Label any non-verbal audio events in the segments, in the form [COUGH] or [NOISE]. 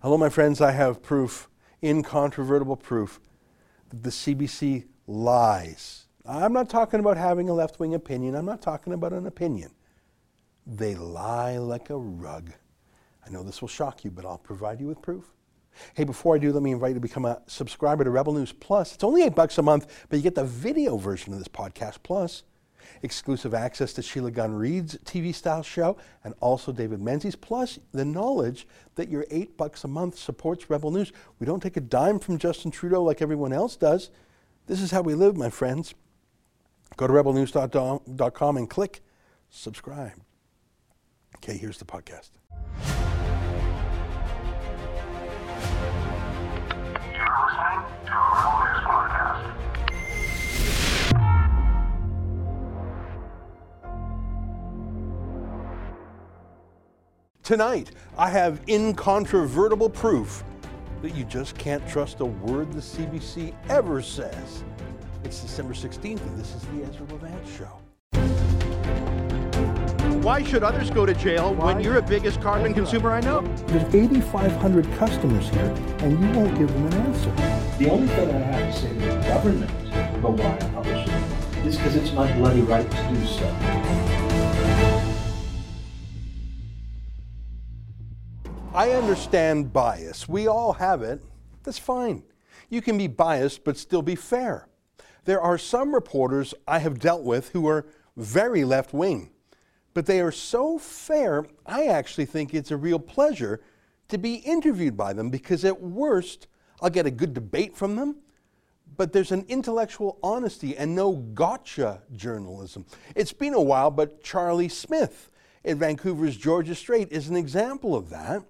Hello, my friends. I have proof, incontrovertible proof, that the CBC lies. I'm not talking about having a left wing opinion, I'm not talking about an opinion. They lie like a rug. I know this will shock you, but I'll provide you with proof. Hey, before I do, let me invite you to become a subscriber to Rebel News Plus. It's only eight bucks a month, but you get the video version of this podcast plus exclusive access to Sheila Gunn Reid's TV style show and also David Menzies, plus the knowledge that your eight bucks a month supports Rebel News. We don't take a dime from Justin Trudeau like everyone else does. This is how we live, my friends. Go to rebelnews.com and click subscribe. Okay, here's the podcast. Tonight, I have incontrovertible proof that you just can't trust a word the CBC ever says. It's December 16th, and this is the Ezra Levant Show. Why should others go to jail Why? when you're the biggest carbon consumer I know? There's 8,500 customers here, and you won't give them an answer. The only thing I have to say to the government about why I publish it is because it's my bloody right to do so. I understand bias. We all have it. That's fine. You can be biased but still be fair. There are some reporters I have dealt with who are very left wing, but they are so fair, I actually think it's a real pleasure to be interviewed by them because at worst, I'll get a good debate from them, but there's an intellectual honesty and no gotcha journalism. It's been a while, but Charlie Smith at Vancouver's Georgia Straight is an example of that.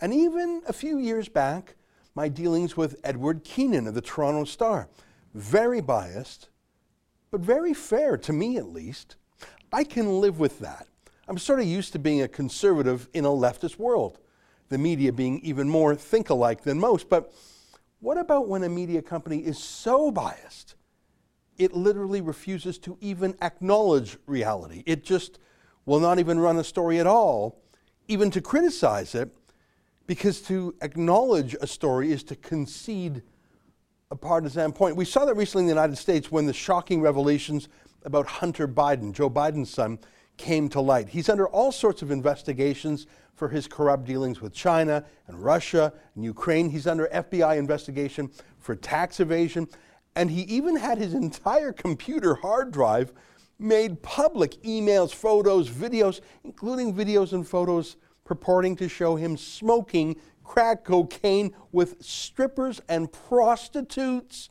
And even a few years back, my dealings with Edward Keenan of the Toronto Star. Very biased, but very fair, to me at least. I can live with that. I'm sort of used to being a conservative in a leftist world, the media being even more think alike than most. But what about when a media company is so biased, it literally refuses to even acknowledge reality? It just will not even run a story at all, even to criticize it because to acknowledge a story is to concede a partisan point. We saw that recently in the United States when the shocking revelations about Hunter Biden, Joe Biden's son, came to light. He's under all sorts of investigations for his corrupt dealings with China and Russia and Ukraine. He's under FBI investigation for tax evasion. And he even had his entire computer hard drive made public emails, photos, videos, including videos and photos purporting to show him smoking crack cocaine with strippers and prostitutes.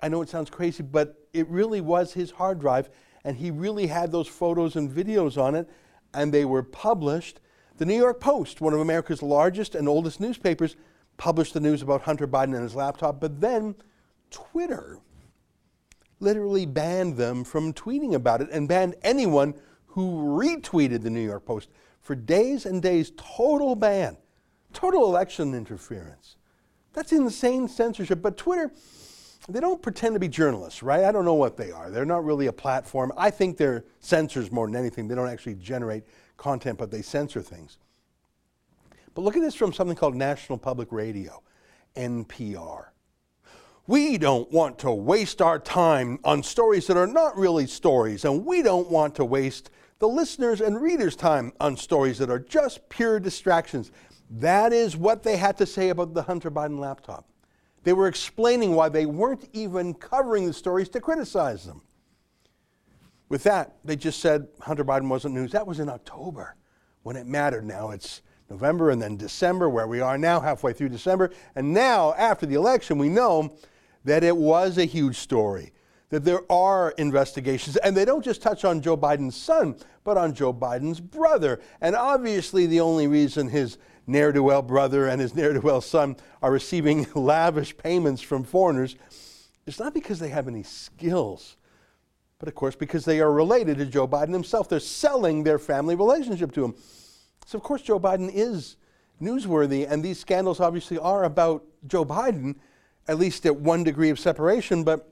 I know it sounds crazy, but it really was his hard drive, and he really had those photos and videos on it, and they were published. The New York Post, one of America's largest and oldest newspapers, published the news about Hunter Biden and his laptop, but then Twitter literally banned them from tweeting about it and banned anyone who retweeted the New York Post for days and days, total ban, total election interference. That's insane censorship. But Twitter, they don't pretend to be journalists, right? I don't know what they are. They're not really a platform. I think they're censors more than anything. They don't actually generate content, but they censor things. But look at this from something called National Public Radio, NPR. We don't want to waste our time on stories that are not really stories, and we don't want to waste the listeners' and readers' time on stories that are just pure distractions. That is what they had to say about the Hunter Biden laptop. They were explaining why they weren't even covering the stories to criticize them. With that, they just said Hunter Biden wasn't news. That was in October when it mattered. Now it's November and then December, where we are now, halfway through December. And now, after the election, we know that it was a huge story that there are investigations, and they don't just touch on Joe Biden's son, but on Joe Biden's brother. And obviously, the only reason his ne'er do well brother and his ne'er do well son are receiving [LAUGHS] lavish payments from foreigners is not because they have any skills, but of course, because they are related to Joe Biden himself. They're selling their family relationship to him. So, of course, Joe Biden is newsworthy, and these scandals obviously are about Joe Biden, at least at one degree of separation, but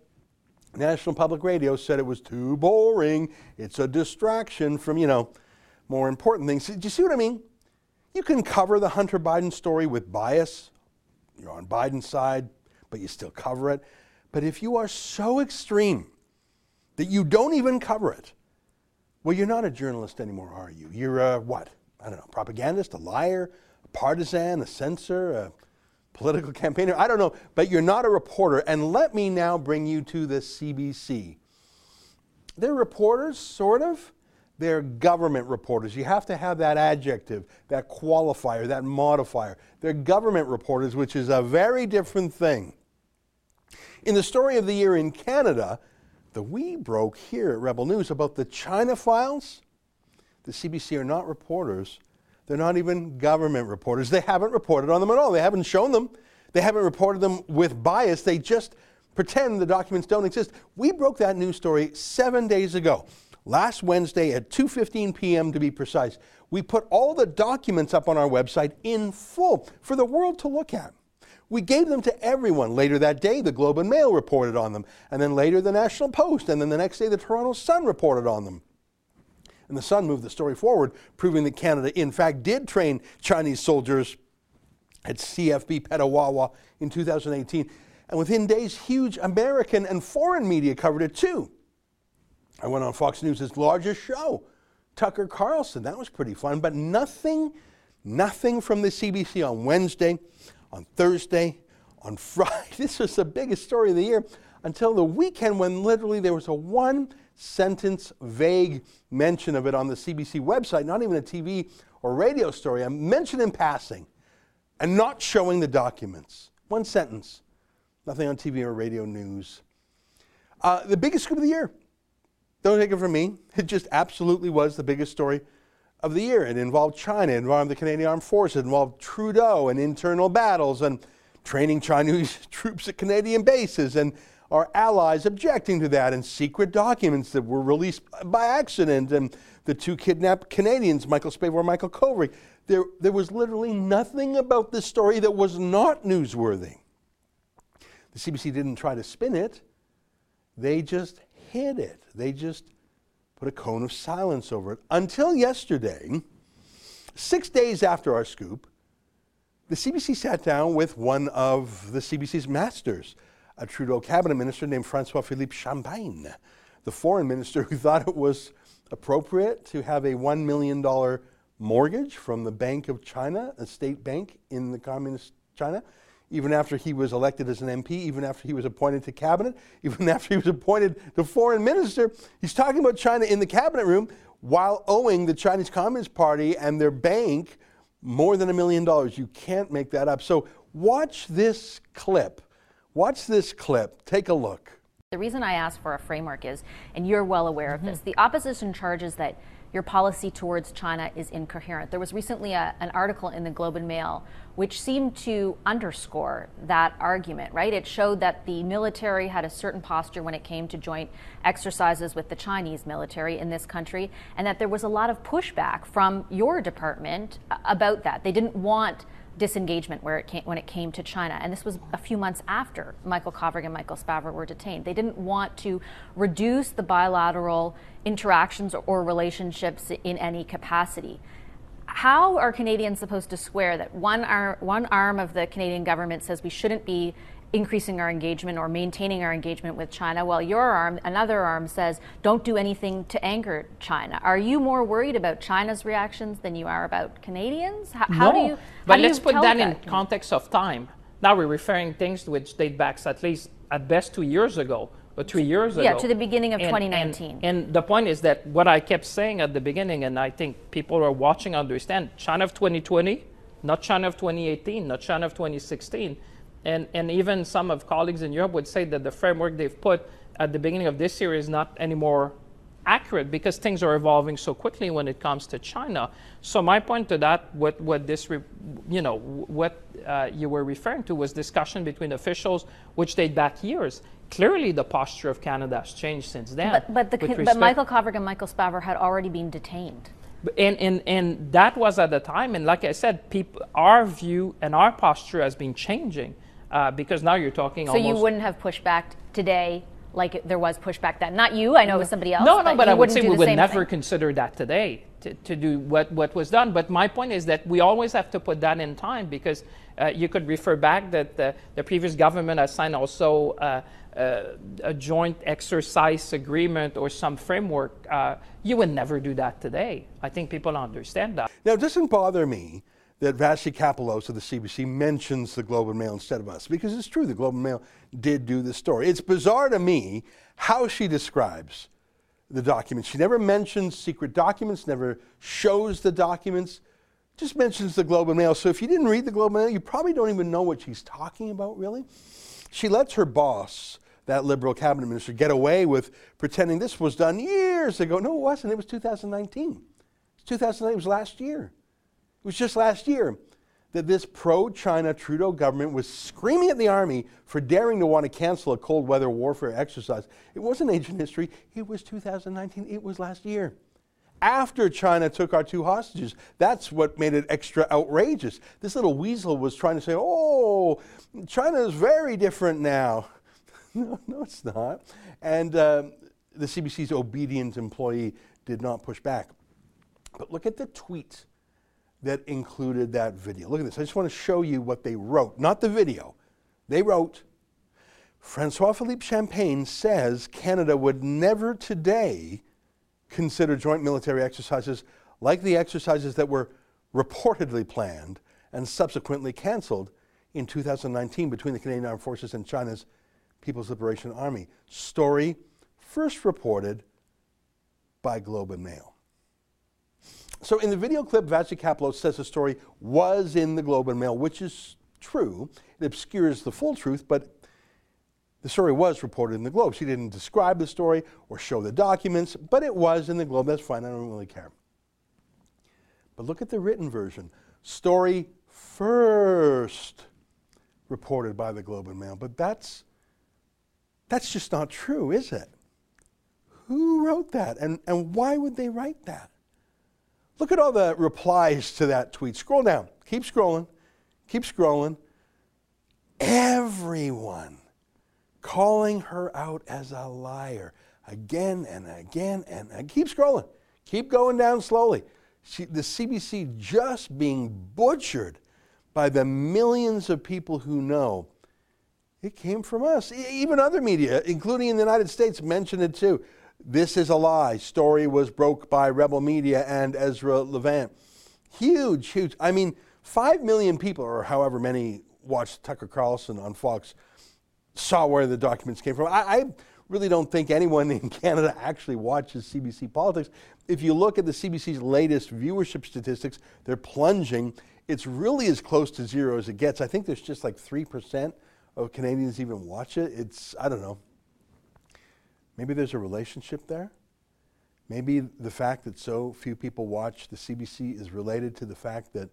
National Public Radio said it was too boring. It's a distraction from, you know, more important things. Do you see what I mean? You can cover the Hunter Biden story with bias. You're on Biden's side, but you still cover it. But if you are so extreme that you don't even cover it, well, you're not a journalist anymore, are you? You're a what? I don't know, propagandist, a liar, a partisan, a censor, a political campaigner. I don't know, but you're not a reporter. And let me now bring you to the CBC. They're reporters, sort of. They're government reporters. You have to have that adjective, that qualifier, that modifier. They're government reporters, which is a very different thing. In the story of the year in Canada, the we broke here at Rebel News about the China files. The CBC are not reporters. They're not even government reporters. They haven't reported on them at all. They haven't shown them. They haven't reported them with bias. They just pretend the documents don't exist. We broke that news story 7 days ago. Last Wednesday at 2:15 p.m. to be precise. We put all the documents up on our website in full for the world to look at. We gave them to everyone. Later that day, the Globe and Mail reported on them, and then later the National Post, and then the next day the Toronto Sun reported on them. And the Sun moved the story forward, proving that Canada, in fact, did train Chinese soldiers at CFB Petawawa in 2018. And within days, huge American and foreign media covered it too. I went on Fox News' largest show, Tucker Carlson. That was pretty fun, but nothing, nothing from the CBC on Wednesday, on Thursday, on [LAUGHS] Friday. This was the biggest story of the year until the weekend when literally there was a one sentence, vague mention of it on the CBC website, not even a TV or radio story. I mentioned in passing and not showing the documents. One sentence, nothing on TV or radio news. Uh, the biggest scoop of the year. Don't take it from me. It just absolutely was the biggest story of the year. It involved China, it involved the Canadian Armed Forces, it involved Trudeau and internal battles and training Chinese [LAUGHS] troops at Canadian bases and our allies objecting to that and secret documents that were released by accident and the two kidnapped Canadians, Michael Spavor and Michael Kovrig. There, there was literally nothing about this story that was not newsworthy. The CBC didn't try to spin it, they just hid it. They just put a cone of silence over it. Until yesterday, six days after our scoop, the CBC sat down with one of the CBC's masters, a Trudeau cabinet minister named Francois Philippe Champagne, the foreign minister who [LAUGHS] thought it was appropriate to have a $1 million mortgage from the Bank of China, a state bank in the communist China, even after he was elected as an MP, even after he was appointed to cabinet, [LAUGHS] even after he was appointed to foreign minister. He's talking about China in the cabinet room while owing the Chinese Communist Party and their bank more than a million dollars. You can't make that up. So watch this clip Watch this clip. Take a look. The reason I asked for a framework is, and you're well aware of mm-hmm. this, the opposition charges that your policy towards China is incoherent. There was recently a, an article in the Globe and Mail which seemed to underscore that argument, right? It showed that the military had a certain posture when it came to joint exercises with the Chinese military in this country, and that there was a lot of pushback from your department about that. They didn't want disengagement where it came, when it came to China. And this was a few months after Michael Kovrig and Michael Spavor were detained. They didn't want to reduce the bilateral interactions or relationships in any capacity. How are Canadians supposed to square that one, ar- one arm of the Canadian government says we shouldn't be increasing our engagement or maintaining our engagement with China, while your arm, another arm, says don't do anything to anger China. Are you more worried about China's reactions than you are about Canadians? How no, do you? but let's put that, that in context of time. Now we're referring things which date back at least at best two years ago or three years yeah, ago. Yeah, to the beginning of and, 2019. And, and, the point is that what I kept saying at the beginning, and I think people who are watching understand, China of 2020, not China of 2018, not China of 2016 and, and even some of colleagues in Europe would say that the framework they've put at the beginning of this year is not anymore accurate because things are evolving so quickly when it comes to China. So my point to that, what, what this, you know, what uh, you were referring to was discussion between officials, which date back years. Clearly, the posture of Canada has changed since then. But, but, the, but Michael Kovrig and Michael Spavor had already been detained. And, and, and that was at the time, and like I said, people, our view and our posture has been changing uh, because now you're talking. So almost you wouldn't have pushed back today like there was pushback then. Not you, I know it was somebody else. No, no, but I would wouldn't say we would never thing. consider that today to, to do what, what was done. But my point is that we always have to put that in time because uh, you could refer back that the, the previous government has signed also uh, uh, a joint exercise agreement or some framework. Uh, you would never do that today. I think people understand that. Now, it doesn't bother me that Vassy Kapelos of the CBC mentions the Globe and Mail instead of us, because it's true, the Globe and Mail did do the story. It's bizarre to me how she describes the documents. She never mentions secret documents, never shows the documents, just mentions the Globe and Mail. So if you didn't read the Globe and Mail, you probably don't even know what she's talking about, really. She lets her boss, that liberal cabinet minister, get away with pretending this was done years ago. No, it wasn't. It was 2019. It's 2009. It was last year. It was just last year that this pro China Trudeau government was screaming at the army for daring to want to cancel a cold weather warfare exercise. It wasn't ancient history, it was 2019, it was last year. After China took our two hostages, that's what made it extra outrageous. This little weasel was trying to say, oh, China is very different now. [LAUGHS] no, no, it's not. And um, the CBC's obedient employee did not push back. But look at the tweet that included that video. Look at this. I just want to show you what they wrote, not the video. They wrote Francois Philippe Champagne says Canada would never today consider joint military exercises like the exercises that were reportedly planned and subsequently canceled in 2019 between the Canadian Armed Forces and China's People's Liberation Army. Story first reported by Globe and Mail. So in the video clip, Vassy Kapelos says the story was in the Globe and Mail, which is true. It obscures the full truth, but the story was reported in the Globe. She didn't describe the story or show the documents, but it was in the Globe. That's fine. I don't really care. But look at the written version. Story first reported by the Globe and Mail. But that's that's just not true, is it? Who wrote that? And, and why would they write that? Look at all the replies to that tweet. Scroll down. Keep scrolling. Keep scrolling. Everyone calling her out as a liar again and again and, keep scrolling. Keep going down slowly. She, the CBC just being butchered by the millions of people who know it came from us. Even other media, including in the United States, mentioned it too. This is a lie. Story was broke by Rebel Media and Ezra Levant. Huge, huge. I mean, five million people, or however many, watched Tucker Carlson on Fox, saw where the documents came from. I, I really don't think anyone in [LAUGHS] Canada actually watches CBC politics. If you look at the CBC's latest viewership statistics, they're plunging. It's really as close to zero as it gets. I think there's just like 3% of Canadians even watch it. It's, I don't know. Maybe there's a relationship there. Maybe the fact that so few people watch the CBC is related to the fact that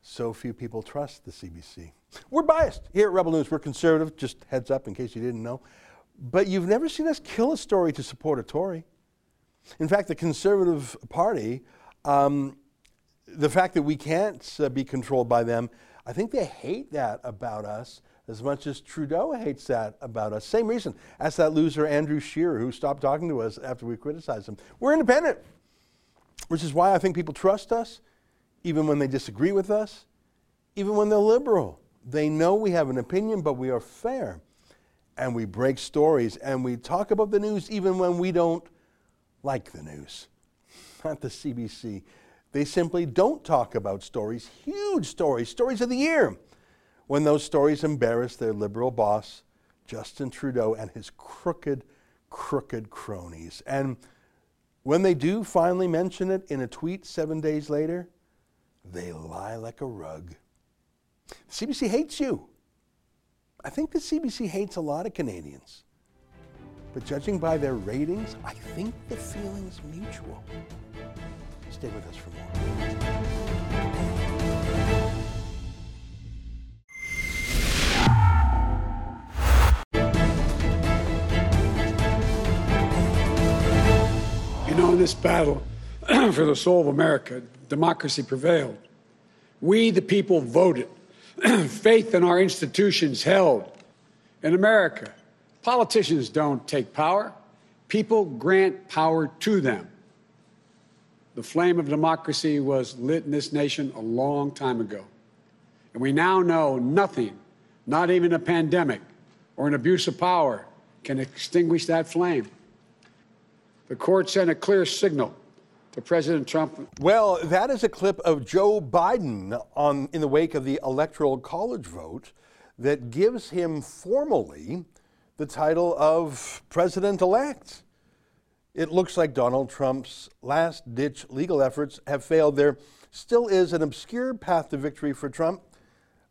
so few people trust the CBC. We're biased here at Rebel News. We're conservative, just heads up in case you didn't know. But you've never seen us kill a story to support a Tory. In fact, the Conservative Party, um, the fact that we can't uh, be controlled by them, I think they hate that about us as much as Trudeau hates that about us. Same reason. as that loser Andrew Scheer who stopped talking to us after we criticized him. We're independent, which is why I think people trust us, even when they disagree with us, even when they're liberal. They know we have an opinion, but we are fair. And we break stories and we talk about the news even when we don't like the news. [LAUGHS] Not the CBC. They simply don't talk about stories, huge stories, stories of the year, when those stories embarrass their liberal boss, Justin Trudeau, and his crooked, crooked cronies. And when they do finally mention it in a tweet seven days later, they lie like a rug. CBC hates you. I think the CBC hates a lot of Canadians. But judging by their ratings, I think the feeling's mutual. Stay with us for more. Know, in this battle [CLEARS THROAT] for the soul of America, democracy prevailed. We, the people, voted. [CLEARS THROAT] Faith in our institutions held. In America, Politicians don't take power, people grant power to them. The flame of democracy was lit in this nation a long time ago. And we now know nothing, not even a pandemic or an abuse of power, can extinguish that flame. The court sent a clear signal to President Trump. Well, that is a clip of Joe Biden on, in the wake of the Electoral College vote that gives him formally the title of President elect. It looks like Donald Trump's last ditch legal efforts have failed. There still is an obscure path to victory for Trump,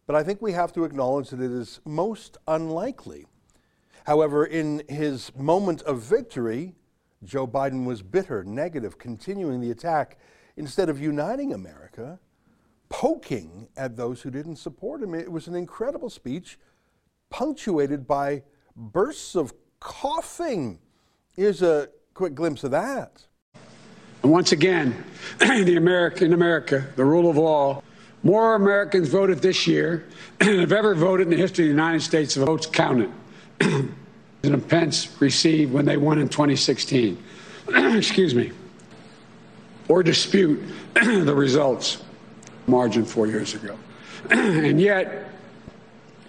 but I think we have to acknowledge that it is most unlikely. However, in his moment of victory, Joe Biden was bitter, negative, continuing the attack instead of uniting America, poking at those who didn't support him. It was an incredible speech, punctuated by bursts of coughing. Here's a quick glimpse of that. And once again, [CLEARS THROAT] the America, in America, the rule of law, more Americans voted this year [CLEARS THROAT] than have ever voted in the history of the United States of votes counted. [CLEARS THROAT] President Pence received when they won in 2016. [CLEARS THROAT] Excuse me. Or dispute [CLEARS THROAT] the results margin four years ago. [CLEARS THROAT] and yet,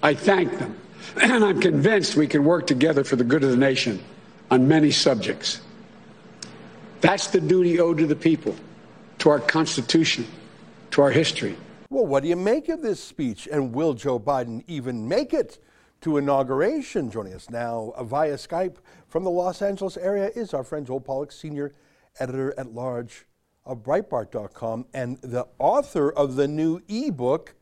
I thank them. And I'm convinced we can work together for the good of the nation on many subjects. That's the duty owed to the people, to our Constitution, to our history. Well, what do you make of this speech? And will Joe Biden even make it? To inauguration. Joining us now via Skype from the Los Angeles area is our friend Joel Pollak, senior editor at large of Breitbart.com and the author of the new ebook,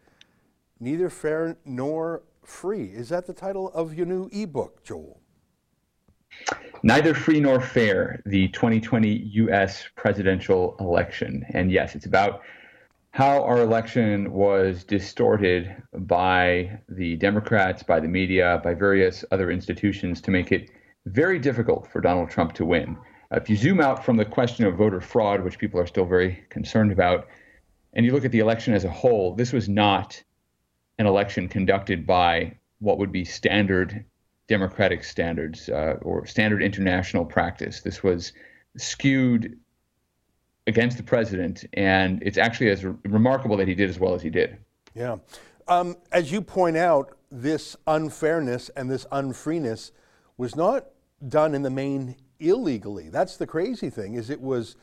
Neither Fair Nor Free. Is that the title of your new ebook, Joel? Neither Free Nor Fair, the 2020 U.S. presidential election. And yes, it's about how our election was distorted by the Democrats, by the media, by various other institutions to make it very difficult for Donald Trump to win. If you zoom out from the question of voter fraud, which people are still very concerned about, and you look at the election as a whole, this was not an election conducted by what would be standard democratic standards uh, or standard international practice. This was skewed against the president, and it's actually as re- remarkable that he did as well as he did. Yeah. Um, as you point out, this unfairness and this unfreeness was not done in the main illegally. That's the crazy thing is it was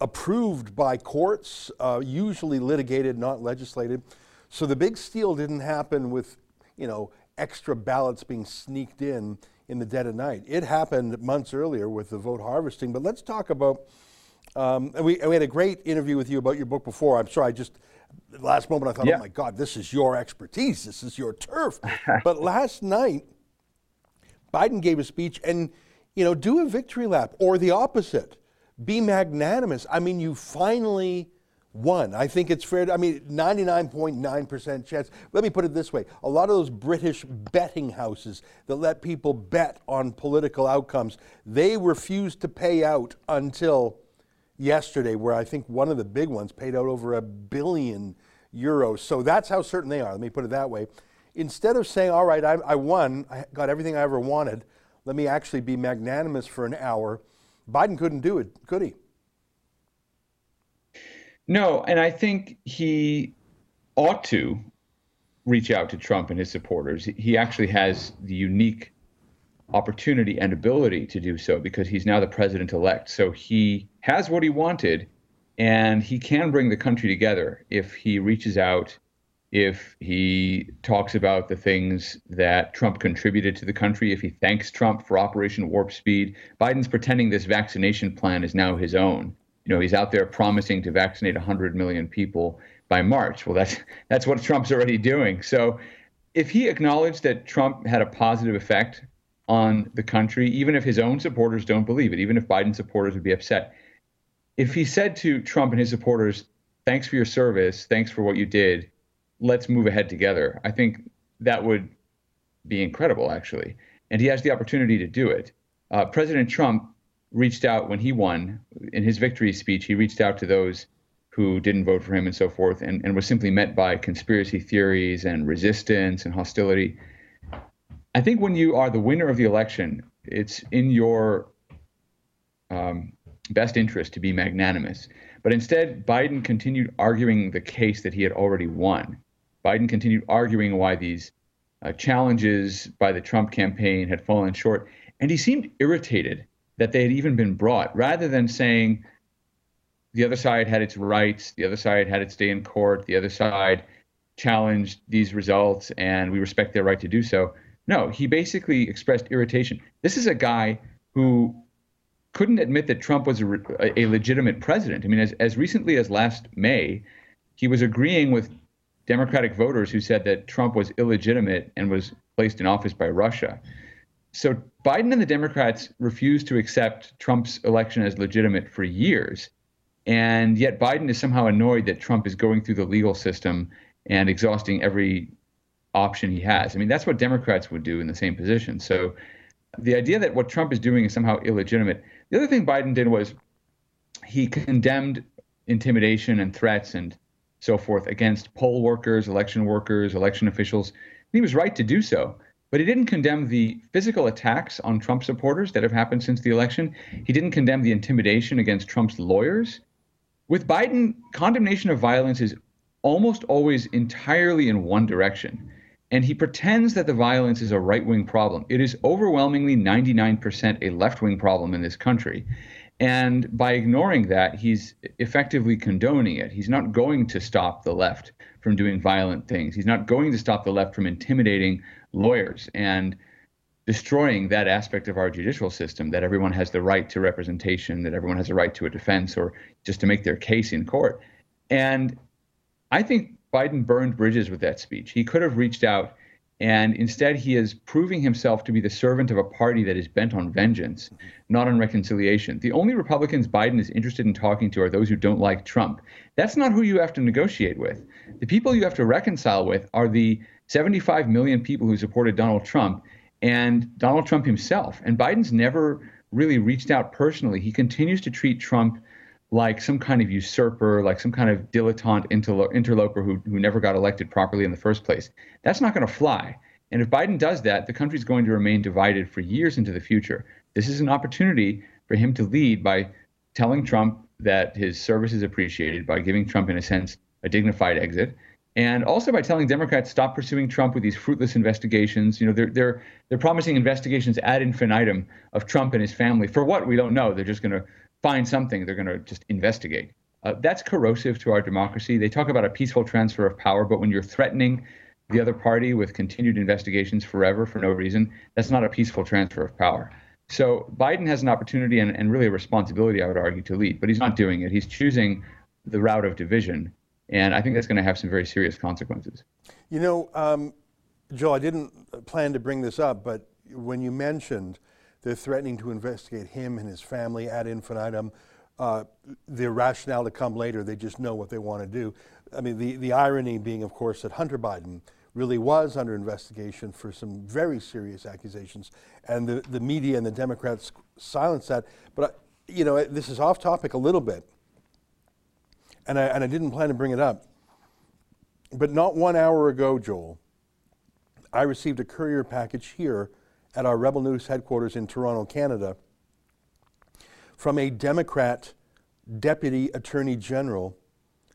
approved by courts, uh, usually litigated, not legislated. So the big steal didn't happen with, you know, extra ballots being sneaked in in the dead of night. It happened months earlier with the vote harvesting. But let's talk about um, and we, and we had a great interview with you about your book before. I'm sorry, I just last moment I thought, yeah. oh my God, this is your expertise. This is your turf. [LAUGHS] but last night, Biden gave a speech and, you know, do a victory lap or the opposite. Be magnanimous. I mean, you finally won. I think it's fair. To, I mean, 99.9% chance. Let me put it this way a lot of those British betting houses that let people bet on political outcomes, they refused to pay out until yesterday, where I think one of the big ones paid out over a billion euros. So that's how certain they are. Let me put it that way. Instead of saying, all right, I, I won, I got everything I ever wanted, let me actually be magnanimous for an hour, Biden couldn't do it, could he? No, and I think he ought to reach out to Trump and his supporters. He actually has the unique opportunity and ability to do so because he's now the president elect. So he has what he wanted and he can bring the country together if he reaches out, if he talks about the things that Trump contributed to the country, if he thanks Trump for Operation Warp Speed. Biden's pretending this vaccination plan is now his own. You know, he's out there promising to vaccinate 100 million people by March. Well, that's that's what Trump's already doing. So, if he acknowledged that Trump had a positive effect on the country, even if his own supporters don't believe it, even if Biden supporters would be upset. If he said to Trump and his supporters, thanks for your service, thanks for what you did, let's move ahead together, I think that would be incredible, actually. And he has the opportunity to do it. Uh, President Trump reached out when he won in his victory speech, he reached out to those who didn't vote for him and so forth, and, and was simply met by conspiracy theories and resistance and hostility I think when you are the winner of the election, it's in your um, best interest to be magnanimous. But instead, Biden continued arguing the case that he had already won. Biden continued arguing why these uh, challenges by the Trump campaign had fallen short. And he seemed irritated that they had even been brought, rather than saying the other side had its rights, the other side had its day in court, the other side challenged these results, and we respect their right to do so. No, he basically expressed irritation. This is a guy who couldn't admit that Trump was a, a, legitimate president. I mean, as, as recently as last May, he was agreeing with Democratic voters who said that Trump was illegitimate and was placed in office by Russia. So Biden and the Democrats refused to accept Trump's election as legitimate for years. And yet Biden is somehow annoyed that Trump is going through the legal system and exhausting every option he has. I mean, that's what Democrats would do in the same position. So the idea that what Trump is doing is somehow illegitimate. The other thing Biden did was he condemned intimidation and threats and so forth against poll workers, election workers, election officials. He was right to do so. But he didn't condemn the physical attacks on Trump supporters that have happened since the election. He didn't condemn the intimidation against Trump's lawyers. With Biden, condemnation of violence is almost always entirely in one direction. And he pretends that the violence is a right wing problem. It is overwhelmingly 99% a left wing problem in this country. And by ignoring that, he's effectively condoning it. He's not going to stop the left from doing violent things. He's not going to stop the left from intimidating lawyers and destroying that aspect of our judicial system that everyone has the right to representation, that everyone has a right to a defense or just to make their case in court. And I think Biden burned bridges with that speech. He could have reached out, and instead, he is proving himself to be the servant of a party that is bent on vengeance, not on reconciliation. The only Republicans Biden is interested in talking to are those who don't like Trump. That's not who you have to negotiate with. The people you have to reconcile with are the 75 million people who supported Donald Trump and Donald Trump himself. And Biden's never really reached out personally. He continues to treat Trump like some kind of usurper, like some kind of dilettante interloper who, who never got elected properly in the first place. That's not going to fly. And if Biden does that, the country's going to remain divided for years into the future. This is an opportunity for him to lead by telling Trump that his service is appreciated, by giving Trump, in a sense, a dignified exit, and also by telling Democrats stop pursuing Trump with these fruitless investigations. You know, they're they're they're promising investigations ad infinitum of Trump and his family for what we don't know. They're just going to find something, they're going to just investigate. Uh, that's corrosive to our democracy. They talk about a peaceful transfer of power, but when you're threatening the other party with continued investigations forever for no reason, that's not a peaceful transfer of power. So Biden has an opportunity and, and really a responsibility, I would argue, to lead, but he's not doing it. He's choosing the route of division. And I think that's going to have some very serious consequences. You know, um, Joe, I didn't plan to bring this up, but when you mentioned they're threatening to investigate him and his family ad infinitum. Uh, the rationale to come later, they just know what they want to do. I mean, the, the irony being, of course, that Hunter Biden really was under investigation for some very serious accusations, and the, the media and the Democrats silenced that. But, I, you know, this is off topic a little bit, and I, and I didn't plan to bring it up. But not one hour ago, Joel, I received a courier package here at our Rebel News headquarters in Toronto, Canada, from a Democrat deputy attorney general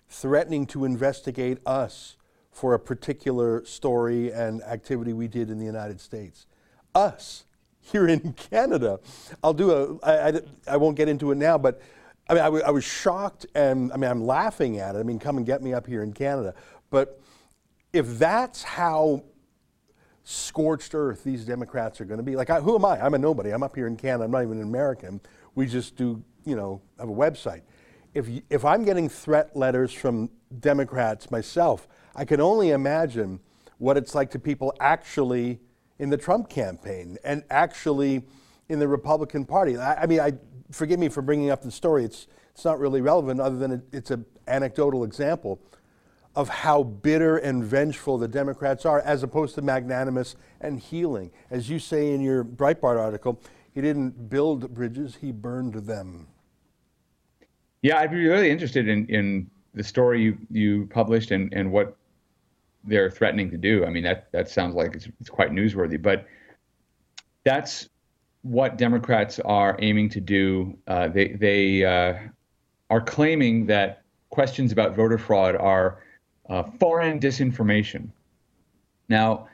threatening to investigate us for a particular story and activity we did in the United States. Us here in [LAUGHS] Canada. I'll do a, I, I, I won't get into it now, but I mean, I, w- I was shocked and I mean, I'm laughing at it. I mean, come and get me up here in Canada. But if that's how scorched earth these Democrats are going to be. Like, I, who am I? I'm a nobody. I'm up here in Canada. I'm not even an American. We just do, you know, have a website. If, if I'm getting threat letters from Democrats myself, I can only imagine what it's like to people actually in the Trump campaign and actually in the Republican Party. I, I mean, I, forgive me for bringing up the story. It's, it's not really relevant other than it, it's an anecdotal example of how bitter and vengeful the Democrats are, as opposed to magnanimous and healing. As you say in your Breitbart article, he didn't build bridges, he burned them. Yeah, I'd be really interested in, in the story you, you published and, and what they're threatening to do. I mean, that, that sounds like it's, it's quite newsworthy. But that's what Democrats are aiming to do. Uh, they they uh, are claiming that questions about voter fraud are uh, foreign disinformation. Now,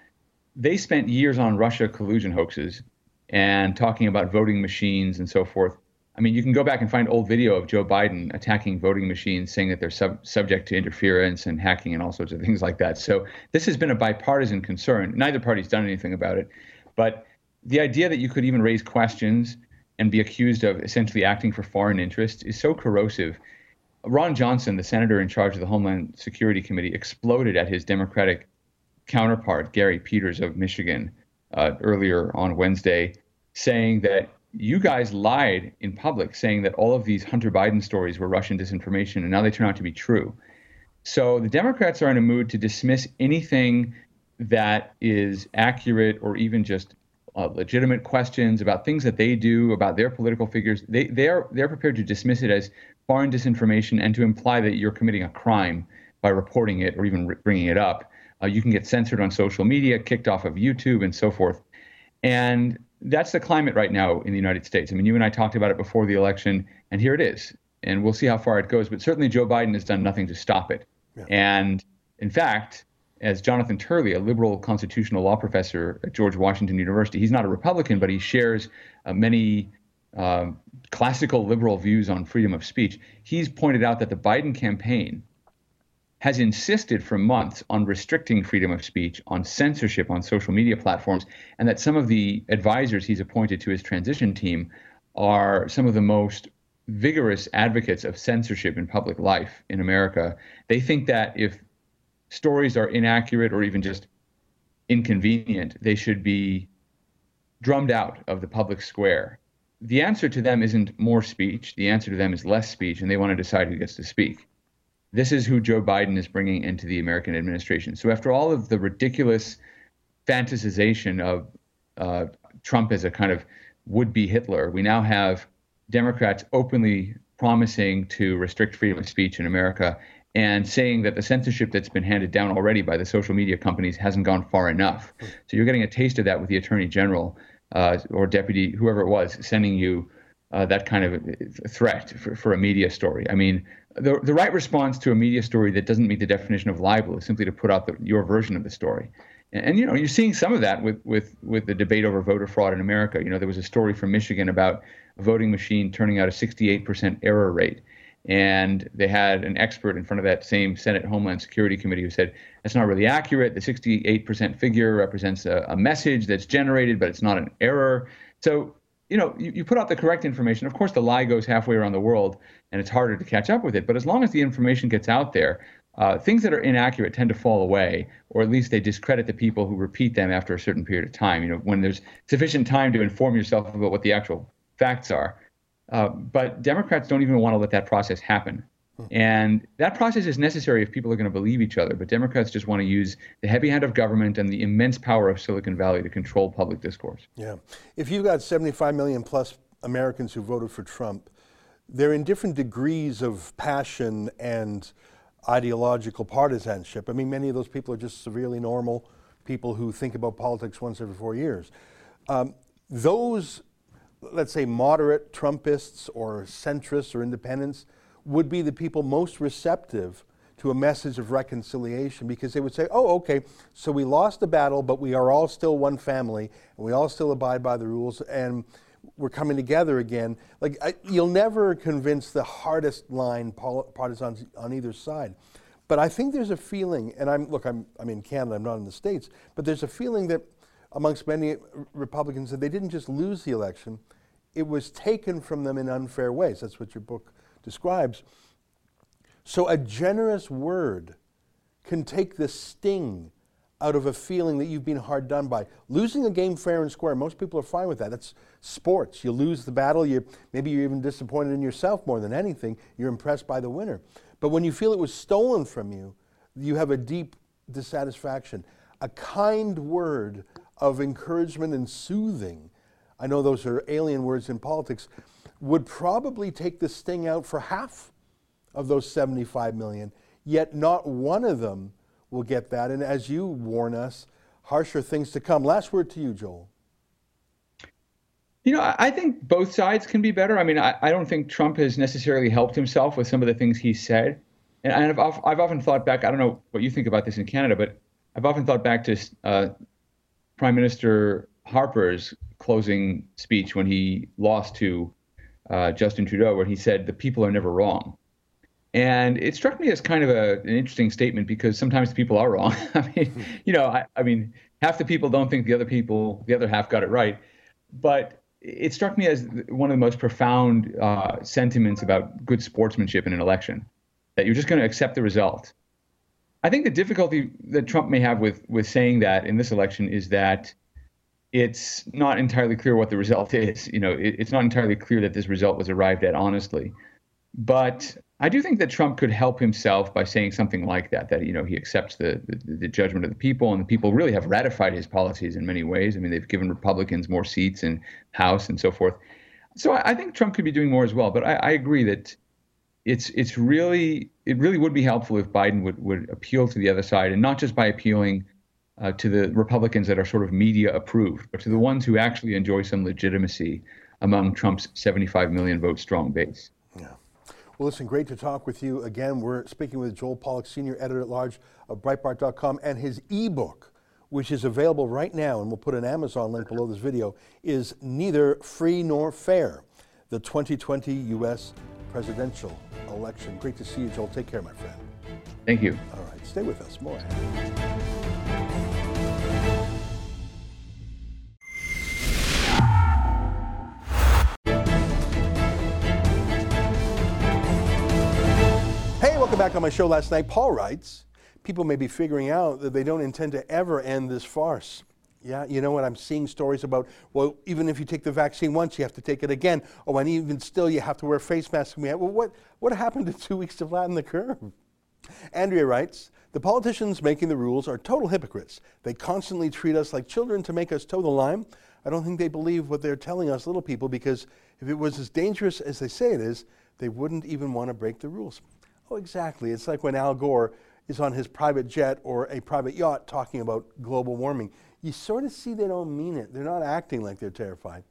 they spent years on Russia collusion hoaxes and talking about voting machines and so forth. I mean, you can go back and find old video of Joe Biden attacking voting machines, saying that they're sub- subject to interference and hacking and all sorts of things like that. So this has been a bipartisan concern. Neither party's done anything about it, but the idea that you could even raise questions and be accused of essentially acting for foreign interests is so corrosive. Ron Johnson, the senator in charge of the Homeland Security Committee, exploded at his Democratic counterpart, Gary Peters of Michigan, uh, earlier on Wednesday, saying that you guys lied in public, saying that all of these Hunter Biden stories were Russian disinformation, and now they turn out to be true. So the Democrats are in a mood to dismiss anything that is accurate or even just uh, legitimate questions about things that they do, about their political figures. They they're they're prepared to dismiss it as foreign disinformation and to imply that you're committing a crime by reporting it or even bringing it up. Uh, you can get censored on social media, kicked off of YouTube, and so forth. And that's the climate right now in the United States. I mean, you and I talked about it before the election, and here it is. And we'll see how far it goes. But certainly, Joe Biden has done nothing to stop it. Yeah. And in fact, as Jonathan Turley, a liberal constitutional law professor at George Washington University, he's not a Republican, but he shares uh, many uh, classical liberal views on freedom of speech. He's pointed out that the Biden campaign has insisted for months on restricting freedom of speech, on censorship on social media platforms, and that some of the advisors he's appointed to his transition team are some of the most vigorous advocates of censorship in public life in America. They think that if stories are inaccurate or even just inconvenient, they should be drummed out of the public square. The answer to them isn't more speech. The answer to them is less speech, and they want to decide who gets to speak. This is who Joe Biden is bringing into the American administration. So, after all of the ridiculous fantasization of uh, Trump as a kind of would be Hitler, we now have Democrats openly promising to restrict freedom of speech in America and saying that the censorship that's been handed down already by the social media companies hasn't gone far enough. So, you're getting a taste of that with the attorney general uh, or deputy, whoever it was, sending you uh, that kind of threat for, for a media story. I mean, the, the right response to a media story that doesn't meet the definition of libel is simply to put out the, your version of the story. And, and, you know, you're seeing some of that with, with, with the debate over voter fraud in America. You know, there was a story from Michigan about a voting machine turning out a 68% error rate. And they had an expert in front of that same Senate Homeland Security Committee who said, that's not really accurate. The 68% figure represents a, a message that's generated, but it's not an error. So you know, you, you put out the correct information. Of course, the lie goes halfway around the world, and it's harder to catch up with it. But as long as the information gets out there, uh, things that are inaccurate tend to fall away, or at least they discredit the people who repeat them after a certain period of time. You know, when there's sufficient time to inform yourself about what the actual facts are. Uh, but Democrats don't even want to let that process happen. And that process is necessary if people are going to believe each other. But Democrats just want to use the heavy hand of government and the immense power of Silicon Valley to control public discourse. Yeah. If you've got 75 million plus Americans who voted for Trump, they're in different degrees of passion and ideological partisanship. I mean, many of those people are just severely normal people who think about politics once every four years. Um, those, let's say, moderate Trumpists or centrists or independents, would be the people most receptive to a message of reconciliation because they would say, oh, okay, so we lost the battle, but we are all still one family and we all still abide by the rules and we're coming together again. Like, I, you'll never convince the hardest line partisans on either side. But I think there's a feeling, and I'm, look, I'm, I'm in Canada, I'm not in the States, but there's a feeling that amongst many Republicans that they didn't just lose the election, it was taken from them in unfair ways. That's what your book describes. So a generous word can take the sting out of a feeling that you've been hard done by. Losing a game fair and square, most people are fine with that. That's sports. You lose the battle, you maybe you're even disappointed in yourself more than anything. You're impressed by the winner. But when you feel it was stolen from you, you have a deep dissatisfaction. A kind word of encouragement and soothing. I know those are alien words in politics, would probably take the sting out for half of those 75 million, yet not one of them will get that. And as you warn us, harsher things to come. Last word to you, Joel. You know, I think both sides can be better. I mean, I, I don't think Trump has necessarily helped himself with some of the things he said. And I've, I've often thought back, I don't know what you think about this in Canada, but I've often thought back to uh, Prime Minister Harper's closing speech when he lost to uh, Justin Trudeau, where he said, The people are never wrong. And it struck me as kind of a, an interesting statement because sometimes the people are wrong. [LAUGHS] I mean, you know, I, I mean, half the people don't think the other people, the other half got it right. But it struck me as one of the most profound uh, sentiments about good sportsmanship in an election that you're just going to accept the result. I think the difficulty that Trump may have with with saying that in this election is that it's not entirely clear what the result is. You know, it, it's not entirely clear that this result was arrived at honestly. But I do think that Trump could help himself by saying something like that, that, you know, he accepts the, the, the, judgment of the people and the people really have ratified his policies in many ways. I mean, they've given Republicans more seats in House and so forth. So I, I think Trump could be doing more as well. But I, I, agree that it's it's really it really would be helpful if Biden would, would appeal to the other side and not just by appealing uh, to the Republicans that are sort of media approved, but to the ones who actually enjoy some legitimacy among Trump's 75 million vote strong base. Yeah. Well, listen, great to talk with you again. We're speaking with Joel Pollak, Senior Editor at Large of Breitbart.com, and his ebook, which is available right now, and we'll put an Amazon link below this video, is Neither Free Nor Fair The 2020 U.S. Presidential Election. Great to see you, Joel. Take care, my friend. Thank you. All right, stay with us. More. Hey, welcome back on my show last night. Paul writes, people may be figuring out that they don't intend to ever end this farce. Yeah, you know what? I'm seeing stories about, well, even if you take the vaccine once, you have to take it again. Oh, and even still, you have to wear face masks. Well, what, what happened to [LAUGHS] two weeks to flatten the curve? Andrea writes, the politicians making the rules are total hypocrites. They constantly treat us like children to make us toe the line. I don't think they believe what they're telling us little people because if it was as dangerous as they say it is, they wouldn't even want to break the rules. Oh, exactly. It's like when Al Gore is on his private jet or a private yacht talking about global warming. You sort of see they don't mean it. They're not acting like they're terrified.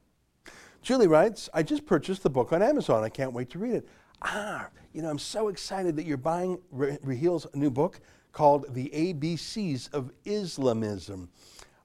Julie writes, I just purchased the book on Amazon. I can't wait to read it. Ah, you know, I'm so excited that you're buying Raheel's new book called The ABCs of Islamism.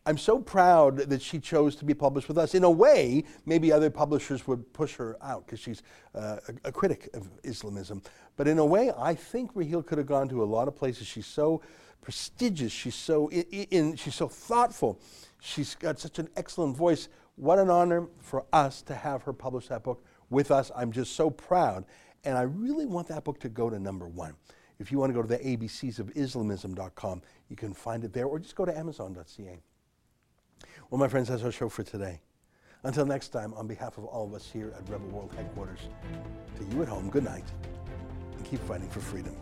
I'm so proud that she chose to be published with us. In a way, maybe other publishers would push her out because she's uh, a, a, critic of Islamism. But in a way, I think Rahil could have gone to a lot of places. She's so prestigious. She's so in, in, she's so thoughtful. She's got such an excellent voice. What an honor for us to have her publish that book with us. I'm just so proud. And I really want that book to go to number one. If you want to go to the ABCs of Islamism.com, you can find it there, or just go to Amazon.ca. Well, my friends, that's our show for today. Until next time, on behalf of all of us here at Rebel World Headquarters, to you at home, good night, and keep fighting for freedom.